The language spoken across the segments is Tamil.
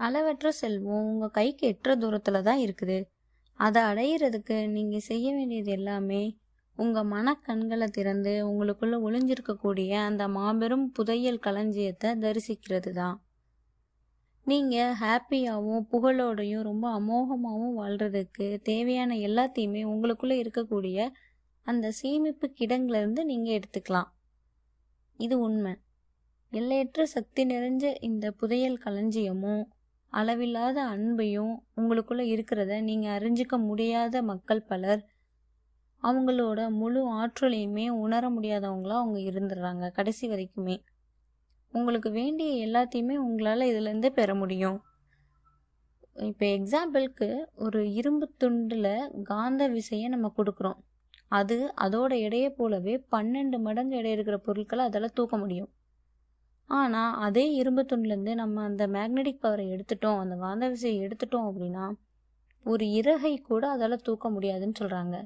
அளவற்ற செல்வம் உங்கள் கைக்கு எட்டுற தூரத்தில் தான் இருக்குது. அதை அடையிறதுக்கு நீங்கள் செய்ய வேண்டியது எல்லாமே உங்கள் மனக்கண்களை திறந்து உங்களுக்குள்ளே ஒளிஞ்சிருக்கக்கூடிய அந்த மாபெரும் புதையல் களஞ்சியத்தை தரிசிக்கிறது தான். நீங்கள் ஹாப்பியாகவும் புகழோடையும் ரொம்ப அமோகமாகவும் வாழ்கிறதுக்கு தேவையான எல்லாத்தையுமே உங்களுக்குள்ளே இருக்கக்கூடிய அந்த சேமிப்பு கிடங்கிலிருந்து நீங்கள் எடுத்துக்கலாம். இது உண்மை. எல்லையற்ற சக்தி நிறைஞ்ச இந்த புதையல் களஞ்சியமும் அளவில்லாத அன்பையும் உங்களுக்குள்ளே இருக்கிறத நீங்கள் அறிஞ்சிக்க முடியாத மக்கள் பலர் அவங்களோட முழு ஆற்றலையுமே உணர முடியாதவங்களாக அவங்க இருந்துடுறாங்க கடைசி வரைக்குமே. உங்களுக்கு வேண்டிய எல்லாத்தையுமே உங்களால் இதுலேருந்து பெற முடியும். இப்போ எக்ஸாம்பிளுக்கு ஒரு இரும்பு துண்டில் காந்த விசையை நம்ம கொடுக்குறோம். அது அதோட எடையை போலவே பன்னெண்டு மடங்கு எடை இருக்கிற பொருட்களை அதால் தூக்க முடியும். ஆனால் அதே இரும்பு துண்லேருந்து நம்ம அந்த மேக்னெட்டிக் பவரை எடுத்துட்டோம் அந்த காந்த விசையை எடுத்துட்டோம் அப்படின்னா ஒரு இறகை கூட அதால் தூக்க முடியாதுன்னு சொல்கிறாங்க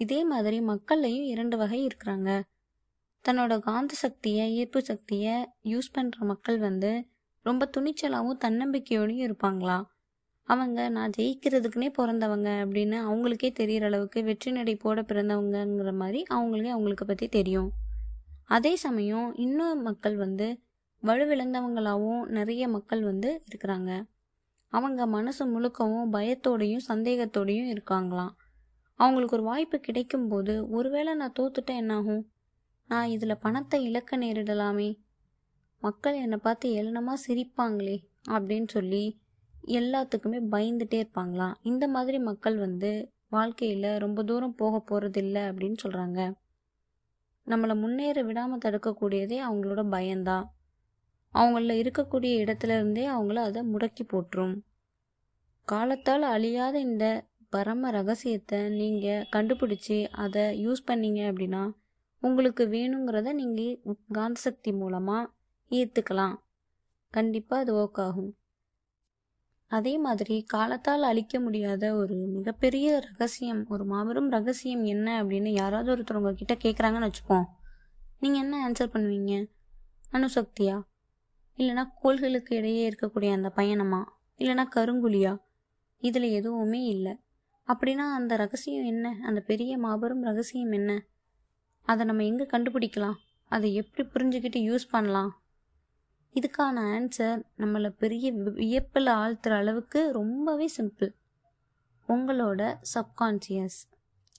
இதே மாதிரி மக்கள்லையும் இரண்டு வகை இருக்கிறாங்க. தன்னோட காந்த சக்தியை ஈர்ப்பு சக்தியை யூஸ் பண்ணுற மக்கள் வந்து ரொம்ப துணிச்சலாகவும் தன்னம்பிக்கையோடையும் இருப்பாங்களா? அவங்க நான் ஜெயிக்கிறதுக்குனே பிறந்தவங்க அப்படின்னு அவங்களுக்கே தெரிகிற அளவுக்கு வெற்றி நடை போட பிறந்தவங்கங்கிற மாதிரி அவங்களுக்கே அவங்களுக்கு பற்றி தெரியும். அதே சமயம் இன்னும் மக்கள் வந்து வலுவிழந்தவங்களாகவும் நிறைய மக்கள் வந்து இருக்கிறாங்க. அவங்க மனசு முழுக்கவும் பயத்தோடையும் சந்தேகத்தோடையும் இருக்காங்களாம். அவங்களுக்கு ஒரு வாய்ப்பு கிடைக்கும்போது ஒருவேளை நான் தோத்துட்டேன் என்னாகும்? நான் இதில் பணத்தை இழக்க நேரிடலாமே. மக்கள் என்னை பார்த்து ஏளனமாக சிரிப்பாங்களே அப்படின்னு சொல்லி எல்லாத்துக்குமே பயந்துட்டே இருப்பாங்களாம். இந்த மாதிரி மக்கள் வந்து வாழ்க்கையில் ரொம்ப தூரம் போக போகிறதில்ல அப்படின்னு சொல்கிறாங்க நம்மளை முன்னேற விடாமல் தடுக்கக்கூடியதே அவங்களோட பயம்தான் அவங்கள இருக்கக்கூடிய இடத்துல இருந்தே அவங்கள அதை முடக்கி போட்டுரும் காலத்தால் அழியாத இந்த பரம ரகசியத்தை நீங்கள் கண்டுபிடிச்சி அதை யூஸ் பண்ணீங்க அப்படின்னா உங்களுக்கு வேணுங்கிறத நீங்கள் காந்த சக்தி மூலமாக ஈர்த்துக்கலாம். கண்டிப்பாக அது ஒர்க் ஆகும். அதே மாதிரி காலத்தால் அழிக்க முடியாத ஒரு மிகப்பெரிய ரகசியம் ஒரு மாபெரும் ரகசியம் என்ன அப்படின்னு யாராவது ஒருத்தர் உங்ககிட்ட கேட்குறாங்கன்னு வச்சுப்போம் நீங்கள் என்ன ஆன்சர் பண்ணுவீங்க? அணுசக்தியா? இல்லைனா கோள்களுக்கு இடையே இருக்கக்கூடிய அந்த பயணமா? இல்லைனா கருங்குழியா? இதில் எதுவுமே இல்லை. அப்படின்னா அந்த ரகசியம் என்ன? அந்த பெரிய மாபெரும் ரகசியம் என்ன? அதை நம்ம எங்கே கண்டுபிடிக்கலாம்? அதை எப்படி புரிஞ்சுக்கிட்டு யூஸ் பண்ணலாம்? இதுக்கான ஆன்சர் நம்மளை பெரிய வியப்பில் ஆழ்த்துற அளவுக்கு ரொம்பவே சிம்பிள் உங்களோட சப்கான்சியஸ்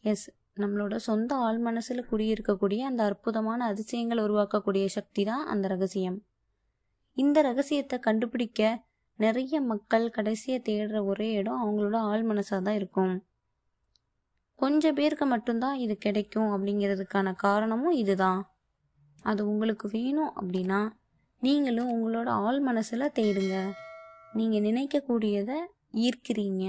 எஸ் நம்மளோட சொந்த ஆள் மனசில் குடியிருக்கக்கூடிய அந்த அற்புதமான அதிசயங்களை உருவாக்கக்கூடிய சக்தி தான் அந்த ரகசியம். இந்த ரகசியத்தை கண்டுபிடிக்க நிறைய மக்கள் கடைசியை தேடுற ஒரே இடம் அவங்களோட ஆள் மனசாக தான் இருக்கும். கொஞ்சம் பேருக்கு மட்டும்தான் இது கிடைக்கும் அப்படிங்கிறதுக்கான காரணமும் இதுதான். அது உங்களுக்கு வேணும் அப்படின்னா நீங்களும் உங்களோட ஆள் மனசில் தேடுங்க. நீங்கள் நினைக்கக்கூடியதை ஈர்க்கிறீங்க.